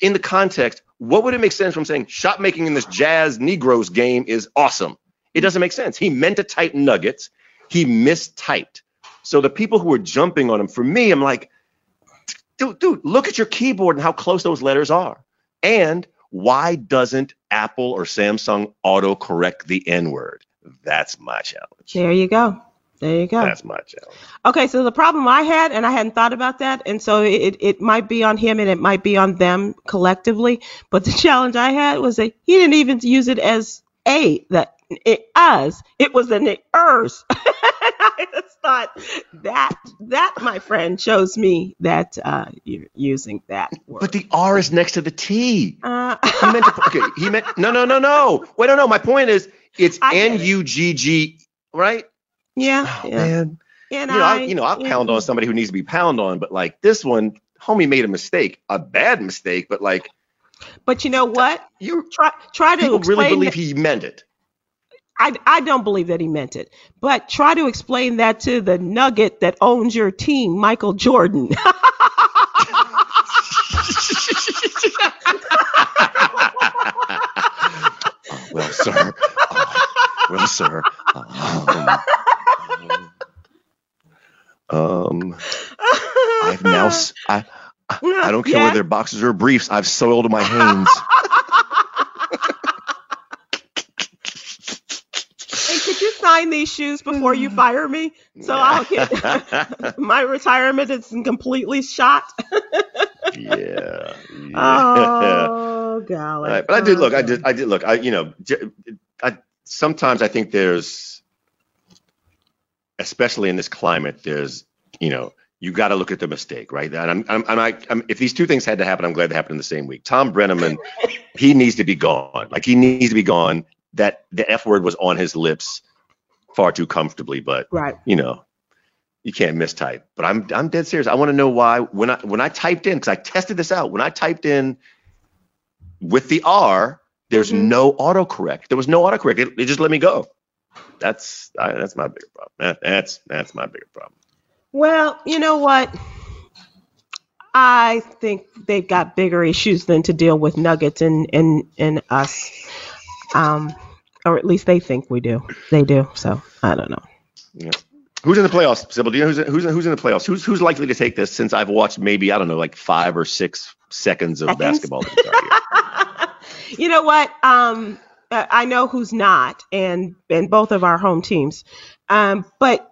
in the context, what would it make sense from saying shot making in this jazz Negroes game is awesome? It doesn't make sense. He meant to type nuggets, he mistyped. So the people who were jumping on him, for me, I'm like, dude, dude, look at your keyboard and how close those letters are. And why doesn't Apple or Samsung autocorrect the N word? That's my challenge. There you go. There you go. That's my challenge. Okay, so the problem I had, and I hadn't thought about that, and so it, it might be on him and it might be on them collectively. But the (laughs) challenge I had was that he didn't even use it as a that it as it was an ers. (laughs) I just thought that that my friend shows me that uh, you're using that word. But the R is next to the T. uh, He meant to, okay, he meant no no no no. Wait, no no. My point is it's (laughs) it. N U G G, right? Yeah, Oh, yeah. man. And You know, I, I, you know, I'll pound on somebody who needs to be pound on, but like this one, homie made a mistake, a bad mistake, but like But you know what? you Try try to people really believe that- he meant it. I, I don't believe that he meant it, but try to explain that to the nugget that owns your team, Michael Jordan. (laughs) (laughs) Oh, well, sir. Oh, well, sir. Um, (laughs) um, I've now. I, I don't care Yeah. whether they're boxers or briefs. I've soiled my hands. (laughs) Hey, could you sign these shoes before you fire me? So I'll get (laughs) my retirement is completely shot. yeah. yeah. Oh, golly. Right, but I did look. I did. I did look. I you know. I sometimes I think there's, especially in this climate, there's you know you got to look at the mistake, right? And I'm, I'm, and I, I'm, if these two things had to happen, I'm glad they happened in the same week. Thom Brennaman, (laughs) he needs to be gone. Like he needs to be gone. That the F word was on his lips far too comfortably, but Right. you know, you can't mistype. But I'm I'm dead serious. I want to know why when I when I typed in because I tested this out when I typed in with the R, there's Mhm. no autocorrect. There was no autocorrect. It, it just let me go. That's I, that's my bigger problem. That, that's that's my bigger problem. Well, you know what? I think they've got bigger issues than to deal with Nuggets and and and us, um, or at least they think we do. They do. So I don't know. Yeah. Who's in the playoffs, Sybil? Do you know who's who's who's in the playoffs? Who's who's likely to take this? Since I've watched maybe I don't know like five or six seconds of Seconds? basketball. this entire year. you know what? Um, I know who's not, and and both of our home teams. Um, but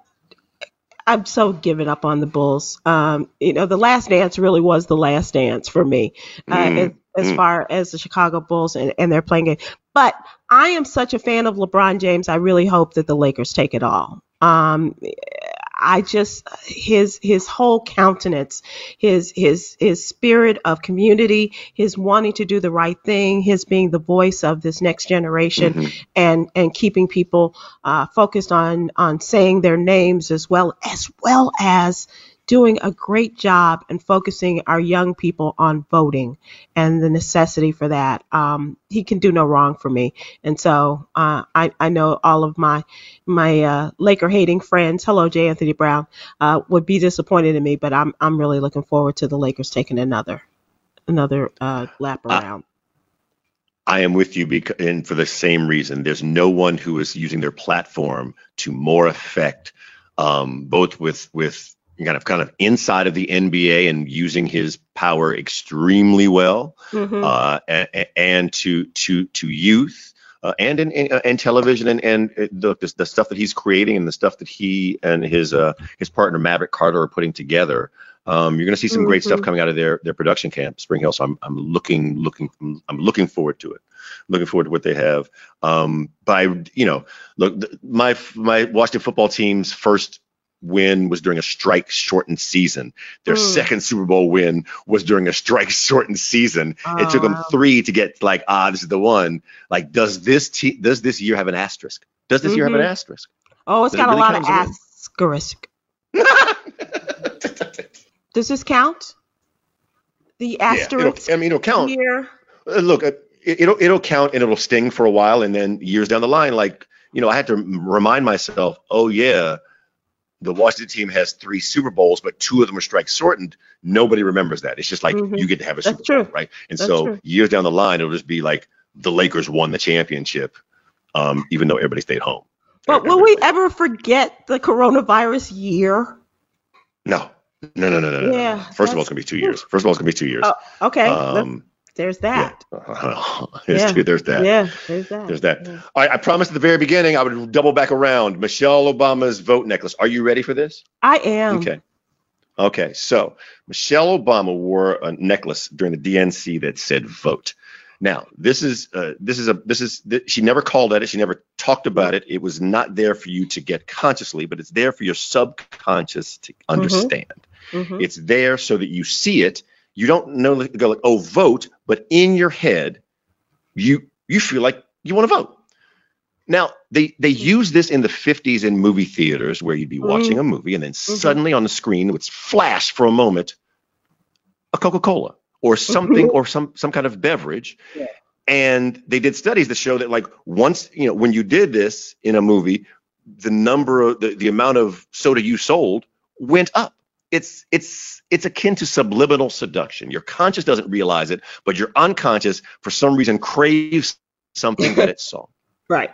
I'm so given up on the Bulls. Um, you know, the last dance really was the last dance for me, uh, Mm, as, as mm. far as the Chicago Bulls and, and their playing game. But I am such a fan of LeBron James. I really hope that the Lakers take it all. Um, I just his his whole countenance, his his his spirit of community, his wanting to do the right thing, his being the voice of this next generation, Mhm. and and keeping people uh, focused on on saying their names as well as well as doing a great job and focusing our young people on voting and the necessity for that. Um, he can do no wrong for me, and so uh, I I know all of my my uh, Laker hating friends. Hello, J. Anthony Brown. Uh, would be disappointed in me, but I'm I'm really looking forward to the Lakers taking another another uh, lap around. I am with you because, and for the same reason. There's no one who is using their platform to more effect, um, both with with kind of kind of inside of the NBA and using his power extremely well, Mhm. uh, and, and to to to youth. Uh, and in, in, uh, in television and, and uh, the, the stuff that he's creating and the stuff that he and his uh, his partner Maverick Carter are putting together, um, you're going to see some great stuff Mhm. coming out of their their production camp, Spring Hill. So I'm I'm looking looking I'm looking forward to it. Looking forward to what they have. Um, by you know, look, my my Washington football team's first win was during a strike shortened season. Their Mm. second Super Bowl win was during a strike (laughs) shortened season. it took them three to get like ah this is the one. Like does this te- does this year have an asterisk? Does this year have an Mhm. asterisk? Oh, it's But it got a lot of asterisk. (laughs) Does this count? The asterisk it'll, I mean, it'll count. here. Uh, look, uh, it, it'll it'll count and it'll sting for a while, and then years down the line, like you know, I had to remind myself, oh yeah, the Washington team has three Super Bowls, but two of them are strike shortened. Nobody remembers that. It's just like Mhm. you get to have a That's Super true. Bowl, right? And That's so true. years down the line, it'll just be like the Lakers won the championship, um, even though everybody stayed home. But will we ever forget the coronavirus year? No, no, no, no, no, no. Yeah, no. First of all, it's gonna be two years. First of all, it's gonna be two years. Oh, okay. um, there's yeah. that. (laughs) there's, Yeah. there's that. Yeah, there's that. There's that. Yeah. All right, I promised at the very beginning I would double back around. Michelle Obama's vote necklace. Are you ready for this? I am. Okay. Okay, so Michelle Obama wore a necklace during the DNC that said "vote." Now, this is uh, this is a this is th- she never called at it. She never talked about it. It was not there for you to get consciously, but it's there for your subconscious to understand. Mhm. It's there so that you see it. You don't know go like, oh, vote, but in your head, you you feel like you want to vote. Now they they mm-hmm. use this in the 50s in movie theaters where you'd be mm-hmm. watching a movie and then mm-hmm. suddenly on the screen it would flash for a moment a Coca-Cola or something or some some kind of beverage. Yeah. And they did studies that show that like once you know when you did this in a movie, the number of the, the amount of soda you sold went up. It's it's it's akin to subliminal seduction. Your conscious doesn't realize it, but your unconscious for some reason craves something that it saw. (laughs) Right.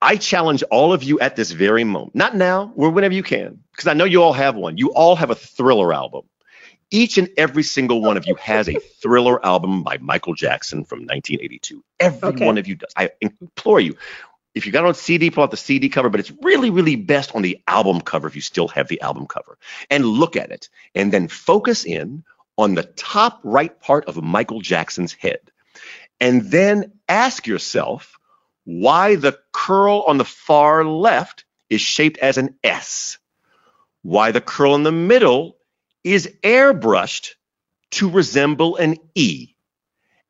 I challenge all of you at this very moment, not now, or whenever you can, because I know you all have one. You all have a thriller album. Each and every single one of you has a thriller album by Michael Jackson from 1982. Every Okay. one of you does. I implore you. If you got on CD, pull out the CD cover, but it's really, really best on the album cover if you still have the album cover. And look at it and then focus in on the top right part of Michael Jackson's head. And then ask yourself why the curl on the far left is shaped as an S, why the curl in the middle is airbrushed to resemble an E,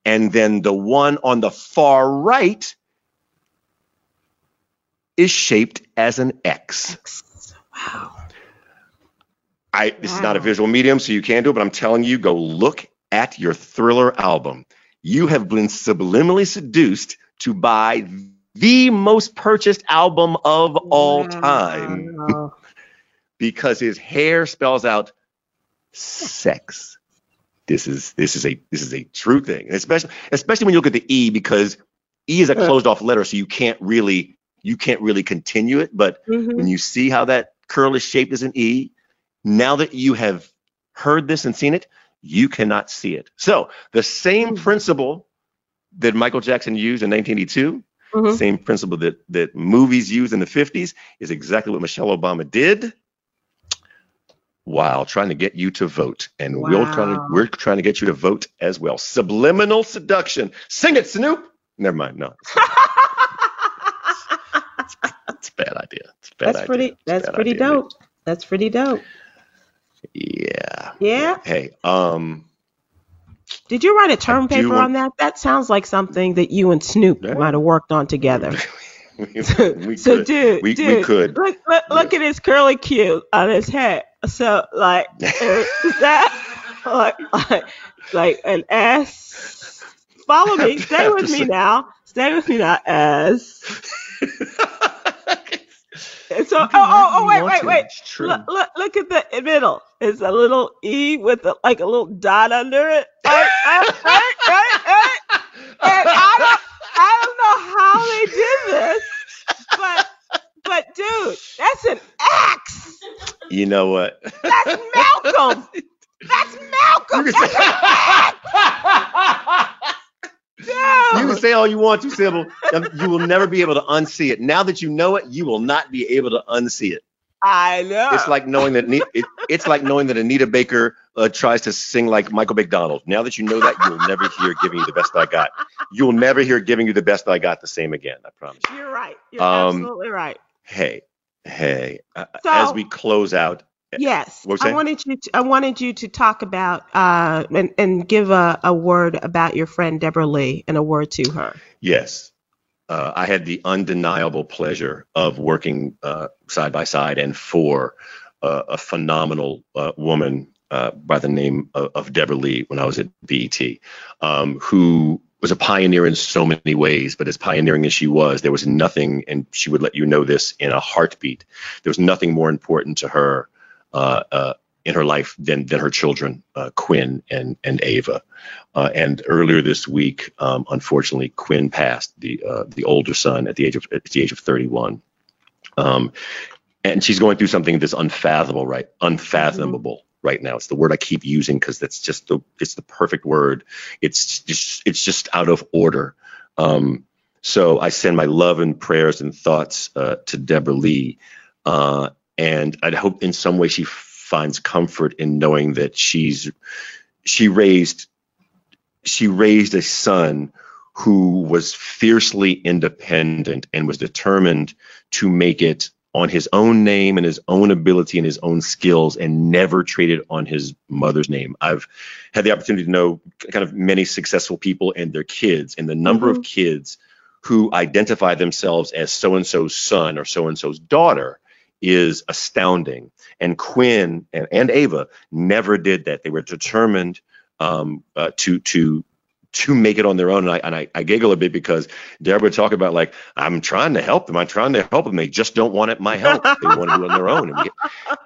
and then the one on the far right is shaped as an X. Wow. I this is not a visual medium, so you can't do it, but I'm telling you, go look at your thriller album. You have been subliminally seduced to buy the most purchased album of all time Wow. (laughs) because his hair spells out sex. This is this is a this is a true thing, and especially especially when you look at the E because E is a closed off letter, so you can't really you can't really continue it. But Mhm. when you see how that curl is shaped as an E, now that you have heard this and seen it, you cannot see it. So the same Mm. principle that Michael Jackson used in 1982, Mhm. same principle that that movies used in the 50s, is exactly what Michelle Obama did. While trying to get you to vote, and we're trying to we're trying to get you to vote as well. Subliminal seduction. Sing it, Snoop. Never mind. No, (laughs) it's a bad idea. It's a bad that's idea. pretty. That's bad pretty idea. dope. That's pretty dope. Yeah. Yeah. Hey, um, Did you write a term paper want- on that? That sounds like something that you and Snoop Yeah. might have worked on together. (laughs) we, (laughs) we so, could. dude, We- we could. look, look, look at his curly cue on his head. So, like, (laughs) is that like, like, like an S? Follow me. Stay with me now. Stay with me now. S. (laughs) So, oh, oh, oh, wait, wait, wait. Look, look, look at the middle. It's a little E with a, like a little dot under it. (laughs) Right, right, right, right, right. And I don't, I don't know how they did this, but, but dude, that's an X. You know what? That's Malcolm. (laughs) That's Malcolm. You can say, Dude. you can say all you want to, Sybil. Um, You will never be able to unsee it. Now that you know it, you will not be able to unsee it. I know. It's like knowing that it, it's like knowing that Anita Baker uh, tries to sing like Michael McDonald. Now that you know that, you will never hear "Giving You the Best I Got." You will never hear "Giving You the Best I Got" the same again. I promise. you. You're right. You're Um, absolutely right. Hey, hey. Uh, So- as we close out, Yes, I wanted you. To, I wanted you to talk about uh, and and give a, a word about your friend Debra Lee and a word to her. Yes. Uh, I had the undeniable pleasure of working uh, side by side and for uh, a phenomenal uh, woman uh, by the name of, of Debra Lee when I was at BET, um, who was a pioneer in so many ways. But as pioneering as she was, there was nothing, and she would let you know this in a heartbeat. There was nothing more important to her in her life than than her children, uh, Quinn and and Ava. Uh, and earlier this week, um, unfortunately, Quinn passed, the uh, the older son, at the age of at the age of 31. Um, and she's going through something that's unfathomable, right? Unfathomable right now. It's the word I keep using because that's just the it's the perfect word. It's just it's just out of order. Um, so I send my love and prayers and thoughts uh, to Debra Lee, uh, and I hope in some way she finds comfort in knowing that she's she raised she raised a son who was fiercely independent and was determined to make it on his own name and his own ability and his own skills and never traded on his mother's name. I've had the opportunity to know kind of many successful people and their kids and the number of mm-hmm. kids who identify themselves as so and so's son or so and so's daughter is astounding. And Quinn and, and Ava never did that. They were determined um, uh, to to to make it on their own. And I and I, I giggle a bit because Debra would talk about like I'm trying to help them. I'm trying to help them. They just don't want it my help. They want to do it on their own. And, we,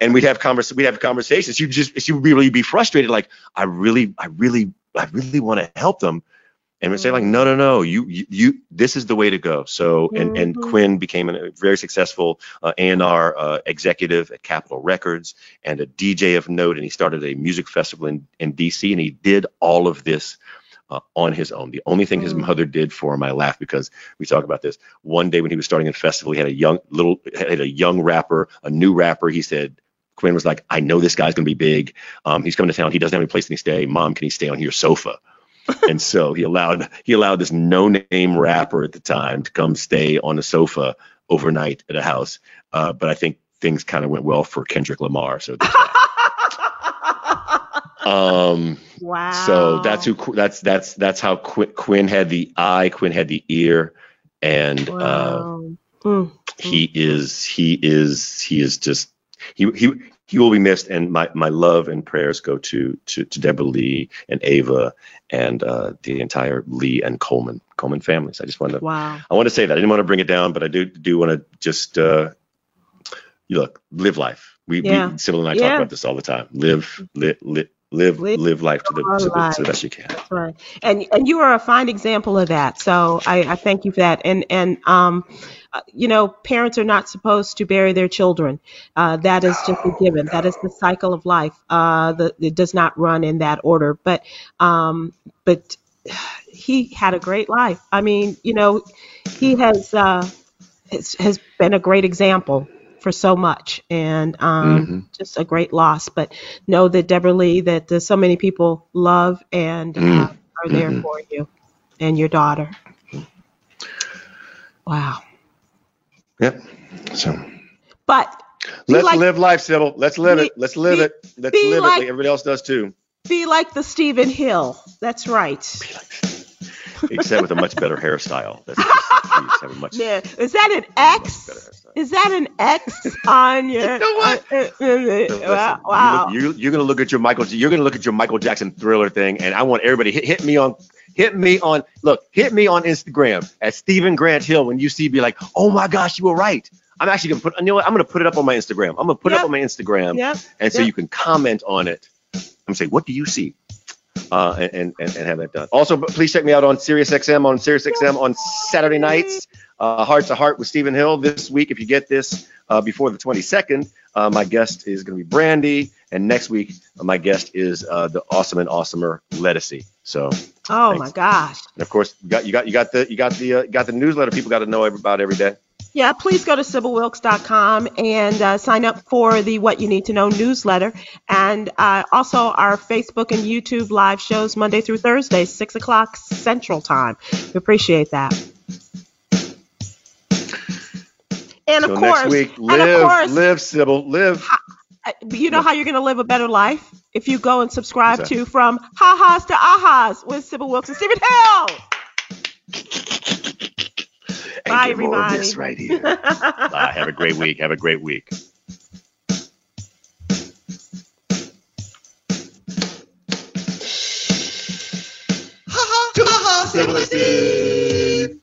and we'd have convers we'd have conversations. Would just she would really be frustrated. Like I really I really I really want to help them. And we'd say like no no no you you, you this is the way to go. So and and Mhm. Quinn became a very successful uh, A&R uh, executive at Capitol Records and a DJ of note. And he started a music festival in, in DC. And he did all of this uh, on his own. The only thing his Mm. mother did for him, I laugh because we talk about this. One day when he was starting a festival, he had a young little had a young rapper, a new rapper. He said. Quinn was like, I know this guy's gonna be big. Um, he's coming to town. He doesn't have any place to stay. Mom, can he stay on your sofa? And so he allowed he allowed this no-name rapper at the time to come stay on a sofa overnight at a house. Uh, but I think things kind of went well for Kendrick Lamar. So (laughs) um, wow. so that's who that's that's that's how Qu- Quinn had the eye, Quinn had the ear, and uh, Wow. Mm. he is he is he is just he he he will be missed and my my love and prayers go to to, to Debra Lee and Ava and uh, the entire Lee and Coleman Coleman families. I just wanted to Wow. I want to say that I didn't want to bring it down, but I do do want to just uh, you look live life. We, Yeah. we Sybil and I Yeah. talk about this all the time. Live live live live, Live live life to the, to the, to the best you can. Right. And and you are a fine example of that. So I, I thank you for that. And and um, uh, you know, parents are not supposed to bury their children. Uh, that is just a given. That is the cycle of life. Uh, the, it does not run in that order. But um, but he had a great life. I mean, you know, he has uh, has, has been a great example for so much and um, Mhm. just a great loss. But know that Debra Lee, that uh, so many people love and uh, Mm. are there Mhm. for you and your daughter. Wow. Yep. So But let's like, live life, Sybil. Let's live be- it. Let's live be- it. Let's live like- it like everybody else does too. be like the Stephen Hill. That's right. Except with a much better hairstyle. That's (laughs) just, please have a much, Man, is that an X? Is that an X on your? (laughs) You know what? uh, uh, uh, listen, wow. You, you're gonna look at your Michael. You're gonna look at your Michael Jackson Thriller thing, and I want everybody hit, hit me on, hit me on. Look, hit me on Instagram at Stephen Grant Hill. When you see, be like, oh my gosh, you were right. I'm actually gonna put. You know what? I'm gonna put it up on my Instagram. I'm gonna put it up on my Instagram, Yep. and so Yep. you can comment on it. I'm gonna say, what do you see? Uh, and, and and have that done. Also, please check me out on SiriusXM on SiriusXM on Saturday nights. Uh, Heart to Heart with Stephen Hill this week. If you get this uh, before the 22nd, uh, my guest is going to be Brandy, and next week uh, my guest is uh, the awesome and awesomer Ledisi. So, Oh Thanks. my gosh. and of course, you got you got you got the you got the uh, got the newsletter. People got to know about every day. Yeah, please go to SybilWilkes.com and uh, sign up for the What You Need to Know newsletter. And uh, also our Facebook and YouTube live shows Monday through Thursday, 6 o'clock Central Time. We appreciate that. And of course, next week, and of live, course, live, Sybil, live. uh, you know how you're going to live a better life? If you go and subscribe to From Ha-Has to Ahas with Sybil Wilkes and Stephen Hill. And Bye, get more of everybody. this right here. (laughs) Bye. Have a great week. Have a great week. Sybil is